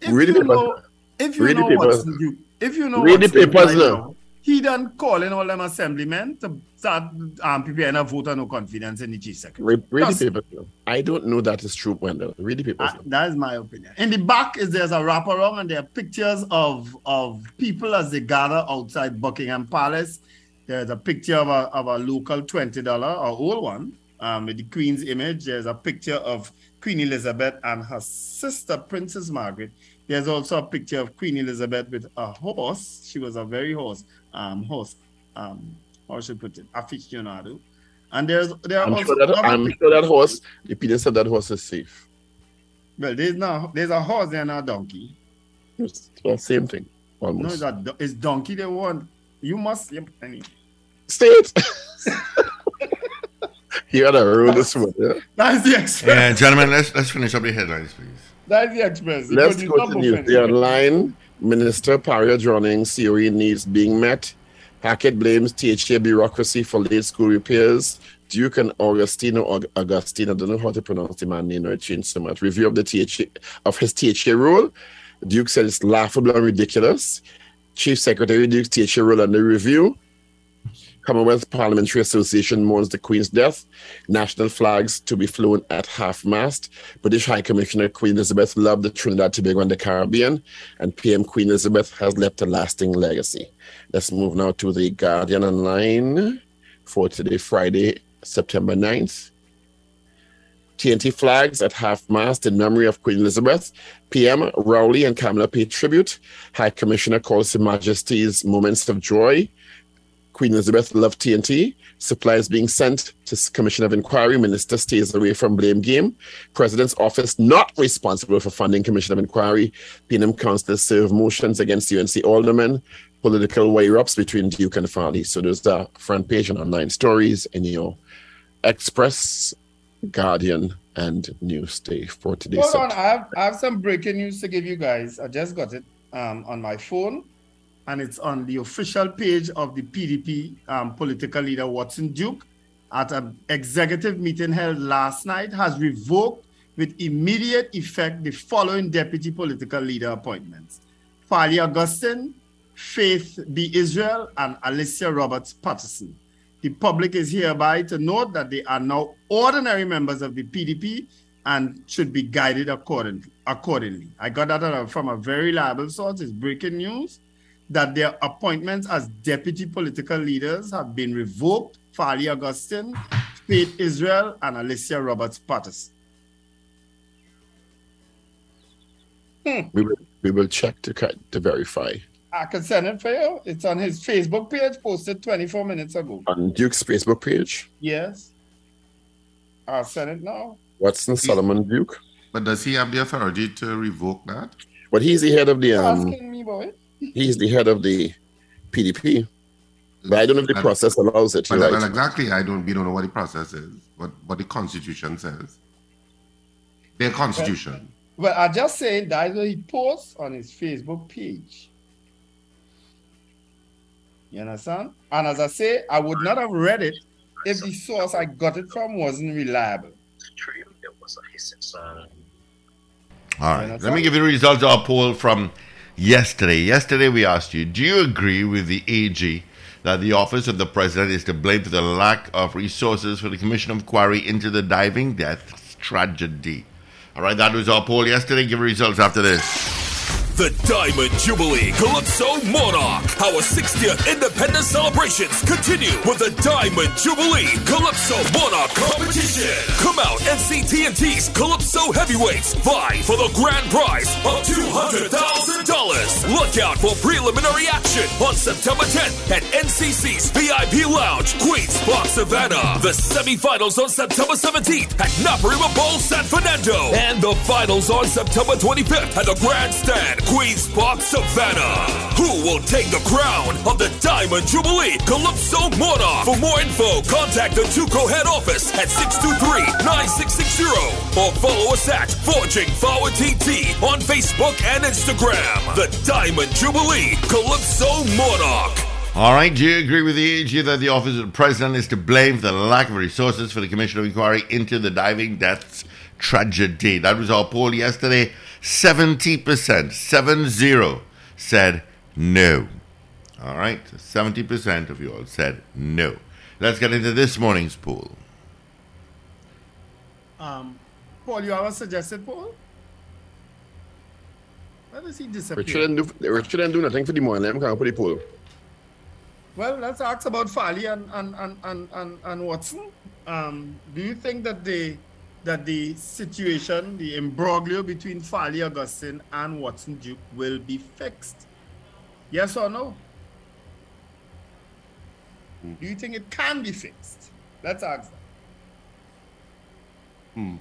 if the you know, if you know. Watson Duke, if you know Read the papers now. He done calling all them assemblymen to start um, preparing a vote of no confidence in the chief secretary. Read, the papers. I don't know that is true, Wendell. Read the papers. Uh, that is my opinion. In the back is there's a wraparound and there are pictures of of people as they gather outside Buckingham Palace. There's a picture of a, of a local twenty dollar or old one um, with the Queen's image. There's a picture of Queen Elizabeth and her sister Princess Margaret. There's also a picture of Queen Elizabeth with a horse. She was a very horse um, horse. Um, how should I put it? Aficionado. And there's there are I'm also sure that other I'm sure that horse, the penis of that horse is safe. well, there's no there's a horse and a donkey. It's the same thing, No, almost. it's, a, it's donkey they want. You must. Yep, anyway. Say it. you gotta ruin this one. Yeah? That's the express. Yeah, gentlemen, let's let's finish up the headlines, please. That's the express. The Let's go to news. The online Minister Paria Dronning theory needs being met. Hackett blames THA bureaucracy for late school repairs. Duke and Augustino Aug- Augustine. I don't know how to pronounce the man name or change so much. Review of the THA of his THA role. Duke said it's laughable and ridiculous. Chief Secretary Duke's THA role under review. Commonwealth Parliamentary Association mourns the Queen's death. National flags to be flown at half mast. British High Commissioner Queen Elizabeth loved the Trinidad, Tobago, and the Caribbean. And PM Queen Elizabeth has left a lasting legacy. Let's move now to the Guardian Online for today, Friday, September 9th. TNT flags at half mast in memory of Queen Elizabeth. PM Rowley and Kamla pay tribute. High Commissioner calls Her Majesty's moments of joy. Queen Elizabeth loved TNT. Supplies being sent to Commission of Inquiry. Minister stays away from blame game. President's office not responsible for funding Commission of Inquiry. PNM councillors serve motions against UNC aldermen. Political wire-ups between Duke and Farley. So there's the front page and online stories in your Express, Guardian, and Newsday for today. Hold on, I have, I have some breaking news to give you guys. I just got it um, on my phone, and it's on the official page of the PDP um, political leader Watson Duke at an executive meeting held last night has revoked with immediate effect the following deputy political leader appointments. Farley Augustine, Faith B. Yisrael, and Alicia Roberts Patterson. The public is hereby to note that they are now ordinary members of the PDP and should be guided accordingly. accordingly. I got that from a very reliable source. It's breaking news that their appointments as deputy political leaders have been revoked. Farley Augustine, Faith Yisrael, and Alicia Roberts Patterson. Hmm. We, will, we will check to, to verify. I can send it for you. It's on his Facebook page, posted 24 minutes ago. On Duke's Facebook page? Yes. I'll send it now. Watson Solomon Duke. But does he have the authority to revoke that? But he's the head of the um. Asking me, boy. He's the head of the PDP. But I don't know if the process allows it. Well, right. well, exactly. I don't. We don't know what the process is. but what the Constitution says. Their Constitution. Well, well I just saying that's what he posts on his Facebook page. You understand? And as I say, I would not have read it if the source I got it from wasn't reliable. All right. Let me give you the results of our poll from yesterday. Yesterday, we asked you Do you agree with the AG that the office of the president is to blame for the lack of resources for the Commission of Inquiry into the diving death tragedy? All right, that was our poll yesterday. Give results after this. The Diamond Jubilee Calypso Monarch. Our 60th independence celebrations continue with the Diamond Jubilee Calypso Monarch competition. Come out and see TNT's Calypso heavyweights vie for the grand prize of $200,000. Look out for preliminary action on September 10th at NCC's VIP Lounge, Queens Park, Savannah. The semifinals on September 17th at Naparima Bowl, San Fernando. And the finals on September 25th at the Grandstand, Queens Park, Savannah. Who will take the crown of the Diamond Jubilee Calypso Monarch? For more info, contact the TUCO head office at 623-9660 or follow us at Forging Forward TT on Facebook and Instagram. The Diamond Jubilee Calypso Monarch. All right, do you agree with the AG that the office of the president is to blame for the lack of resources for the Commission of Inquiry into the diving deaths tragedy? That was our poll yesterday. 70%, 7-0, said no. All right, 70% of you all said no. Let's get into this morning's poll. Um, Paul, you have a suggested poll? Where does he disappear? Richard didn't do, Richard didn't do nothing for the morning. I'm going to put the poll. Well, let's ask about Farley and, and, and, and, and, and Watson. Um, do you think that the that the situation, the imbroglio between Farley Augustine and Watson Duke will be fixed? Yes or no? Do you think it can be fixed? Let's ask that. Hmm.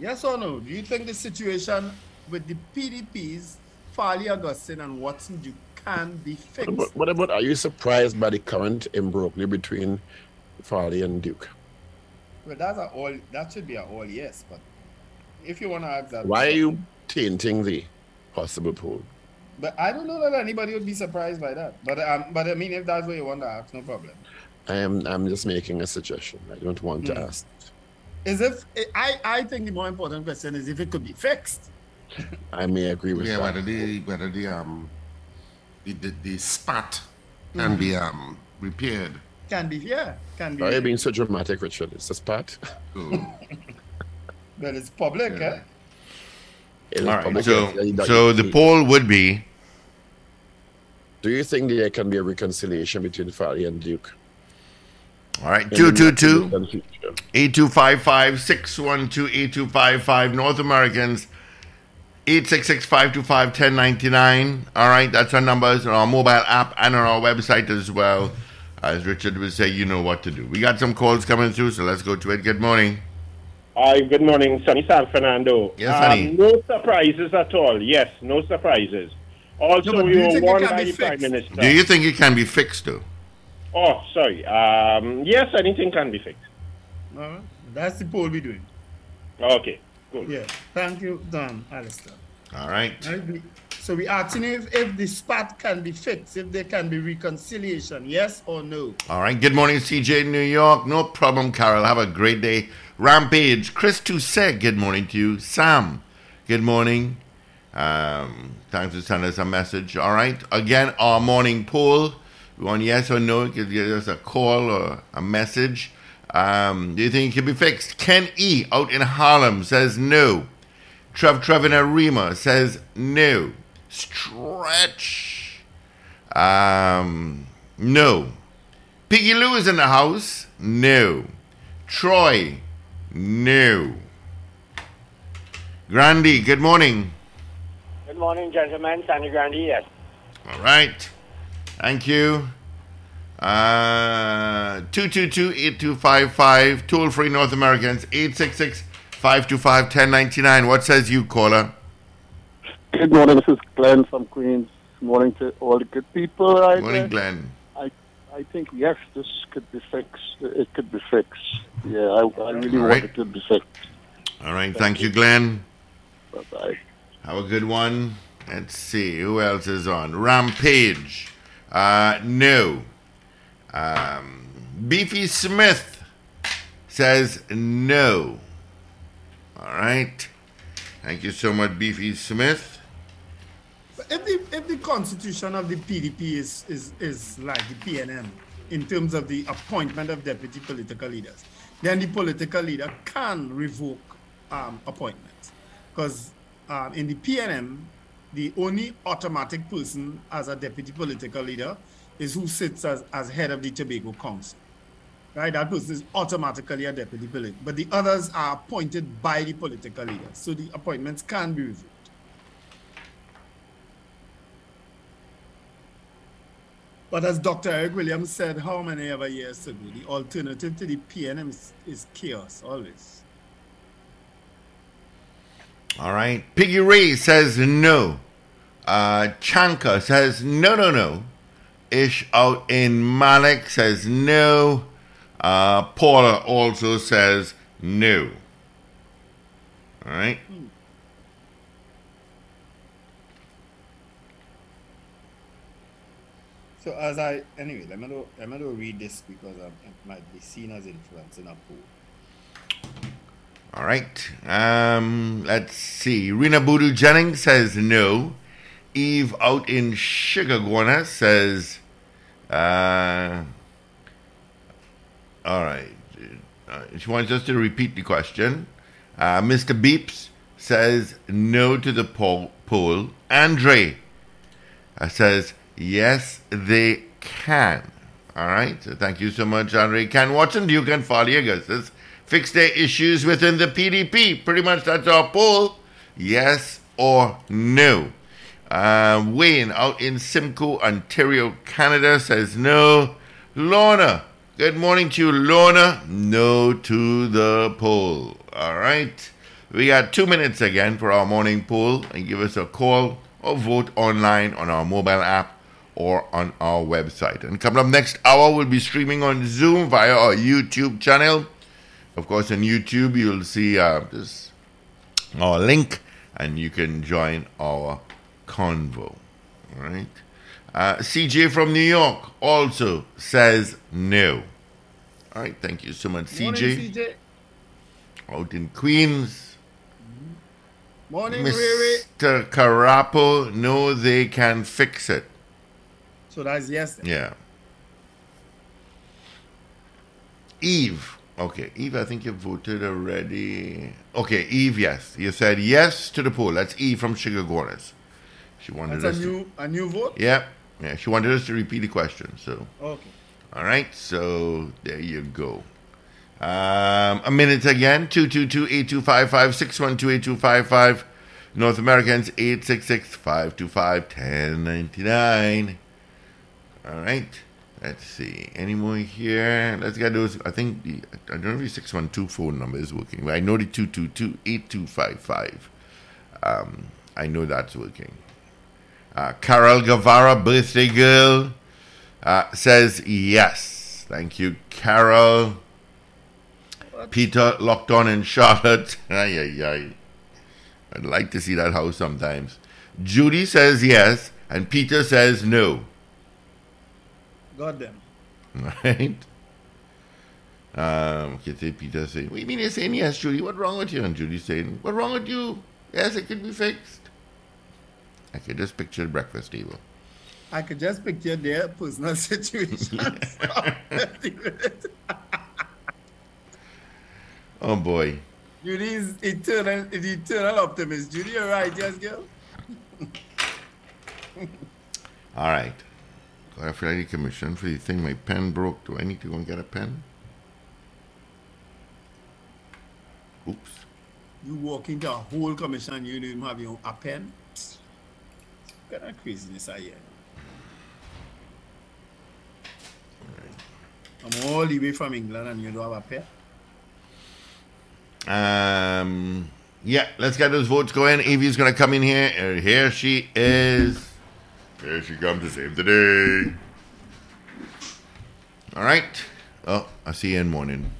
Yes or no? Do you think the situation with the PDPs, Farley Augustine and Watson Duke can be fixed? What about, what about, are you surprised by the current imbroglio between Farley and Duke? Well, that's a all. That should be a all yes. But if you want to ask that, why are you tainting the possible pool? But I don't know that anybody would be surprised by that. But um, but I mean, if that's what you want to ask, no problem. I am I'm just making a suggestion. I don't want to Mm. ask. Is if I I think the more important question is if it could be fixed. I may agree with that. Yeah, that. whether the whether the um the the, the spot can be um repaired. Can be yeah, can be. Why are you being so dramatic, Richard? It's a spot. So, But it's public, Yeah. eh? It is All right. public So, so the poll would be Do you think there can be a reconciliation between Farley and Duke? all right. in the Two two not too two. distant future? 8255 612 8255 North Americans 866 525 1099. All right, that's our numbers on our mobile app and on our website as well. As Richard would say, you know what to do. We got some calls coming through, so let's go to it. Good morning. Hi, good morning, Sonny San Fernando. Yes, um, No surprises at all. Yes, no surprises. Also, No, we do you were think it warned can by be the Prime fixed? Minister. Do you think it can be fixed, though? Oh, sorry. Um, yes, anything can be fixed. All right. That's the poll we're doing. Okay, good. Yeah. Thank you, Don Alistair. All right. So we asking if, if the spat can be fixed, if there can be reconciliation, yes or no? All right. Good morning, CJ New York. No problem, Carol. Have a great day. Rampage. Chris Toussaint, good morning to you. Sam, good morning. Um, thanks for sending us a message. All right. Again, our morning poll. We want yes or no. You can give us a call or a message. Um, do you think it can be fixed? Ken E. out in Harlem says no. Trev Trev in Arima says no. Stretch. Um, no. Piggy Lou is in the house? No. Troy? No. Grandy, good morning. Good morning, gentlemen. Sandy Grande, yes. All right. Thank you. Uh, 222-8255, toll free North Americans, 866-525-1099. What says you, caller? Good morning, this is Glenn from Queens. Morning to all the good people right Morning, there. Glenn. I, I think, yes, this could be fixed. It could be fixed. Yeah, I, I really All want right. it to be fixed. All right. Thank you, Glenn. Bye-bye. Have a good one. Let's see who else is on. Rampage. Uh, no. Um, Beefy Smith says no. All right. Thank you so much, Beefy Smith. If the if the constitution of the PDP is is, is like the PNM in terms of the appointment of deputy political leaders, then the political leader can revoke um, appointments. Because um, in the PNM, the only automatic person as a deputy political leader is who sits as, as head of the Tobago Council. Right, that person is automatically a deputy political, but the others are appointed by the political leader. So the appointments can be revoked. But as Dr. Eric Williams said how many ever years ago, the alternative to the PNM is, is chaos always. All right. Piggy Ray says no. Uh, Chanka says no, no, no. Ish out in Malik says no. Uh, Paula also says no. All right. So as I anyway, let me know, let me know read this because um, it might be seen as influencing a poll. All right. Um, let's see. Rena Boodoo Jennings says no. Eve out in Sugargona says, uh, all right. Uh, she wants us to repeat the question. Uh, Mr. Beeps says no to the poll. poll. Andre uh, says yes, they can. All right. So thank you so much, Andre. Can Watson, Duke, and Farley says fix their issues within the PDP. Pretty much that's our poll. Yes or no. Uh, Wayne out in Simcoe, Ontario, Canada says no. Lorna, good morning to you, Lorna. No to the poll. All right. We got two minutes again for our morning poll. And give us a call or vote online on our mobile app or on our website. And coming up next hour, we'll be streaming on Zoom via our YouTube channel. Of course, on YouTube, you'll see uh, this our link, and you can join our convo. All right. Uh, CJ from New York also says no. All right. Thank you so much, Morning, CJ. CJ. Out in Queens. Morning, Riri. Mr. Carapo, no, they can fix it. So that's yes. then. Yeah. Eve. Okay, Eve, I think you voted already. Okay, Eve, yes. You said yes to the poll. That's Eve from Sugar. She wanted That's us a to. new a new vote. Yeah, yeah. She wanted us to repeat the question. So, Okay. all right. So there you go. Um, a minute again. 222-8255-612-8255. North Americans 866-525-1099. All right. Let's see. Any more here? Let's get those. I think the I don't know if the 612 phone number is working. But I know the 222-8255. Um, I know that's working. Uh, Carol Guevara, birthday girl, uh, says yes. Thank you, Carol. Peter locked on in Charlotte. Ay, ay, ay. I'd like to see that house sometimes. Judy says yes, and Peter says no. Got them. Right? Um, Peter saying, What do you mean you're saying yes, Judy? What's wrong with you? And Judy saying, What's wrong with you? Yes, it could be fixed. I could just picture the breakfast table. I could just picture their personal situation. Oh boy. Judy's eternal, eternal optimist. Judy, you're right, yes, girl. All right. Got a Friday commission for the thing. My pen broke. Do I need to go and get a pen? Oops. You walk into a whole commission, you don't even have your a pen. What kind of craziness I hear. I'm all the way from England and you don't have a pen. Um, yeah, let's get those votes going. Evie's going to come in here. And here she is. Here she comes to save the day. All right. Oh, I'll see you in morning.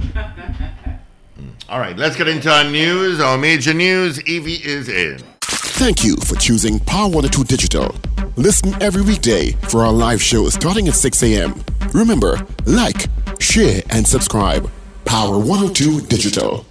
Mm. All right, let's get into our news, our major news. Evie is in. Thank you for choosing Power 102 Digital. Listen every weekday for our live show starting at 6 a.m. Remember, like, share, and subscribe. Power 102 Digital.